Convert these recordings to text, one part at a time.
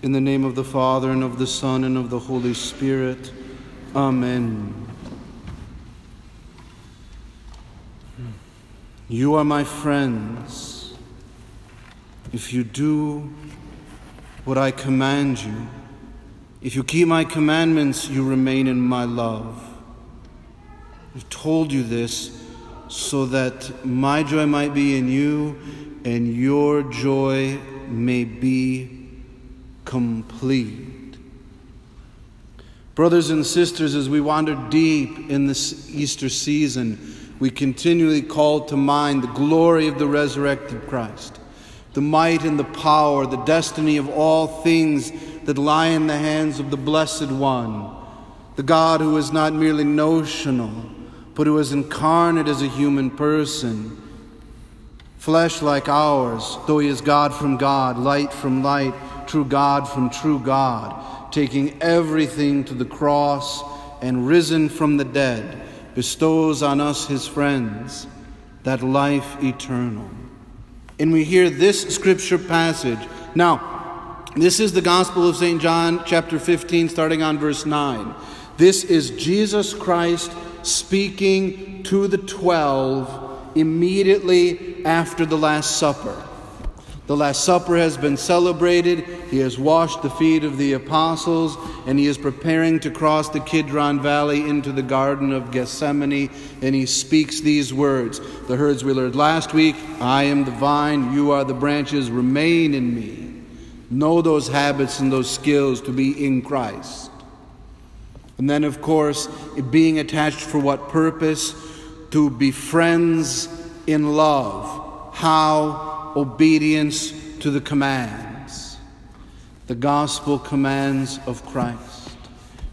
In the name of the Father, and of the Son, and of the Holy Spirit. Amen. You are my friends if you do what I command you. If you keep my commandments, you remain in my love. I've told you this so that my joy might be in you and your joy may be complete. Brothers and sisters, as we wander deep in this Easter season, we continually call to mind the glory of the resurrected Christ, the might and the power, the destiny of all things that lie in the hands of the Blessed One, the God who is not merely notional, but who is incarnate as a human person, flesh like ours, though he is God from God, light from light true God from true God, taking everything to the cross and risen from the dead, bestows on us, his friends, that life eternal. And we hear this scripture passage. Now, this is the Gospel of St. John, chapter 15, starting on verse 9. This is Jesus Christ speaking to the twelve immediately after the Last Supper. The Last Supper has been celebrated. He has washed the feet of the apostles, and he is preparing to cross the Kidron Valley into the Garden of Gethsemane, and he speaks these words. The herds we learned last week I am the vine, you are the branches, remain in me. Know those habits and those skills to be in Christ. And then, of course, being attached for what purpose? To be friends in love. How? Obedience to the commands, the gospel commands of Christ,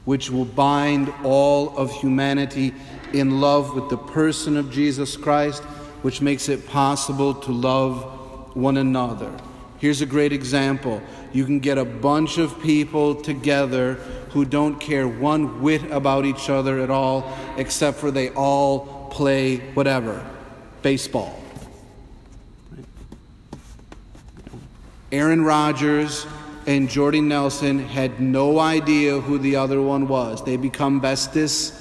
which will bind all of humanity in love with the person of Jesus Christ, which makes it possible to love one another. Here's a great example. You can get a bunch of people together who don't care one whit about each other at all, except for they all play whatever baseball Aaron Rodgers and Jordy Nelson had no idea who the other one was. They become bestest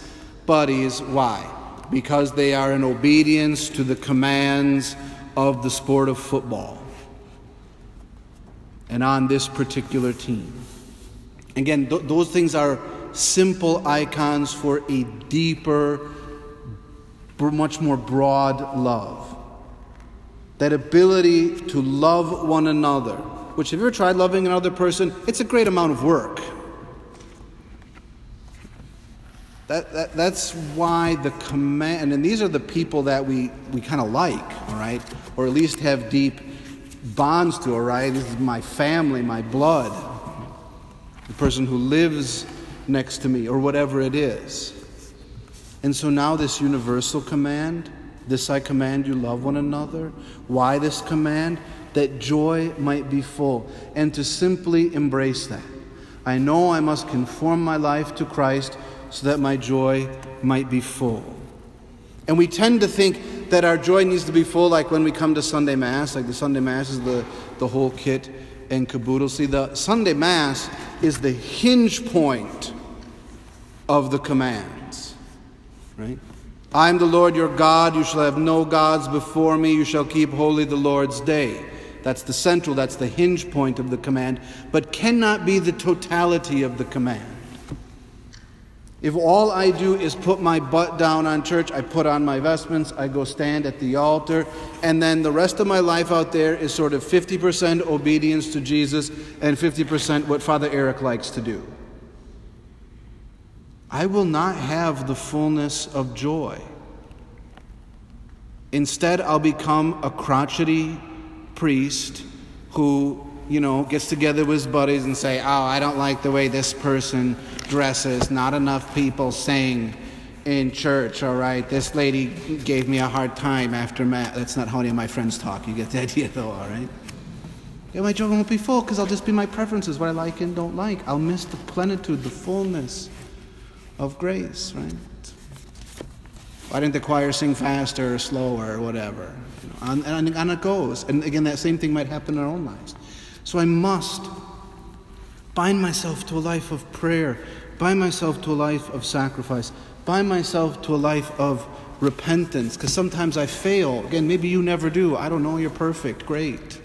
buddies. Why? Because they are in obedience to the commands of the sport of football and on this particular team. Again, th- those things are simple icons for a deeper, much more broad love that ability to love one another, which have you ever tried loving another person? It's a great amount of work. That, that, that's why the command, and these are the people that we, we kind of like, all right? Or at least have deep bonds to, all right? This is my family, my blood, the person who lives next to me, or whatever it is. And so now, this universal command this I command you love one another. Why this command? That joy might be full, and to simply embrace that. I know I must conform my life to Christ so that my joy might be full. And we tend to think that our joy needs to be full like when we come to Sunday Mass, like the Sunday Mass is the, the whole kit and caboodle. See, the Sunday Mass is the hinge point of the commands, right? I am the Lord your God. You shall have no gods before me. You shall keep holy the Lord's day. That's the central, that's the hinge point of the command, but cannot be the totality of the command. If all I do is put my butt down on church, I put on my vestments, I go stand at the altar, and then the rest of my life out there is sort of 50% obedience to Jesus and 50% what Father Eric likes to do. I will not have the fullness of joy. Instead, I'll become a crotchety priest who, you know, gets together with his buddies and say, "Oh, I don't like the way this person dresses. Not enough people sing in church. All right, this lady gave me a hard time after mass. That's not how any of my friends talk. You get the idea, though. All right." Yeah, my joy won't be full because I'll just be my preferences, what I like and don't like. I'll miss the plenitude, the fullness of grace, right? Why didn't the choir sing faster or slower or whatever? You know, and, and, and it goes. And again, that same thing might happen in our own lives. So I must bind myself to a life of prayer, bind myself to a life of sacrifice, bind myself to a life of repentance, because sometimes I fail. Again, maybe you never do. I don't know, you're perfect. Great.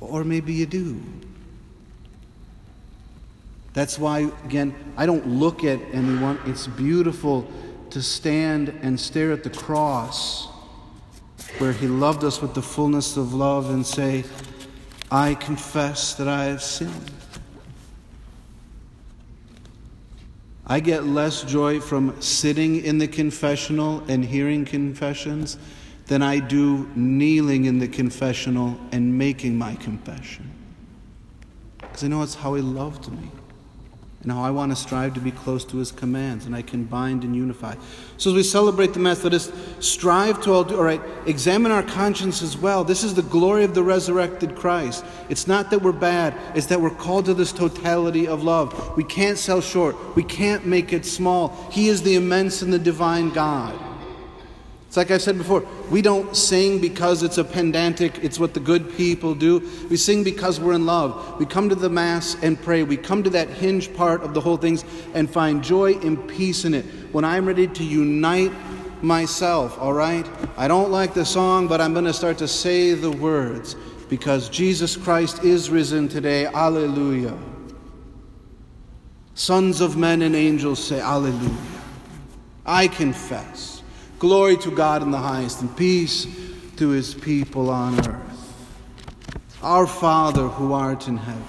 Or maybe you do. That's why, again, I don't look at anyone. It's beautiful to stand and stare at the cross where He loved us with the fullness of love and say, I confess that I have sinned. I get less joy from sitting in the confessional and hearing confessions than I do kneeling in the confessional and making my confession. Because I know it's how He loved me and how I want to strive to be close to His commands, and I can bind and unify. So as we celebrate the Methodist, strive to all do, all right, examine our conscience as well. This is the glory of the resurrected Christ. It's not that we're bad, it's that we're called to this totality of love. We can't sell short, we can't make it small. He is the immense and the divine God. Like I said before, we don't sing because it's a pedantic, it's what the good people do. We sing because we're in love. We come to the Mass and pray. We come to that hinge part of the whole things and find joy and peace in it. When I'm ready to unite myself, all right? I don't like the song, but I'm going to start to say the words because Jesus Christ is risen today. Alleluia. Sons of men and angels say, Alleluia. I confess. Glory to God in the highest, and peace to his people on earth. Our Father who art in heaven,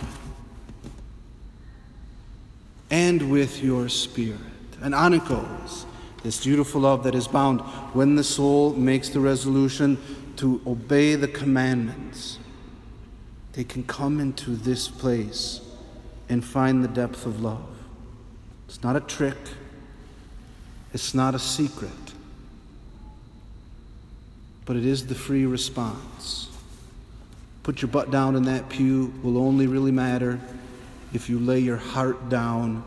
and with your Spirit. And goes, this beautiful love that is bound when the soul makes the resolution to obey the commandments. They can come into this place and find the depth of love. It's not a trick, it's not a secret but it is the free response. Put your butt down in that pew will only really matter if you lay your heart down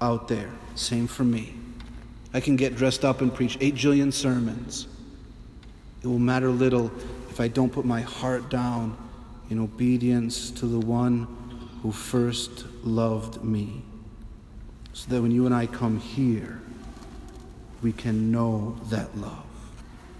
out there. Same for me. I can get dressed up and preach eight jillion sermons. It will matter little if I don't put my heart down in obedience to the one who first loved me. So that when you and I come here, we can know that love.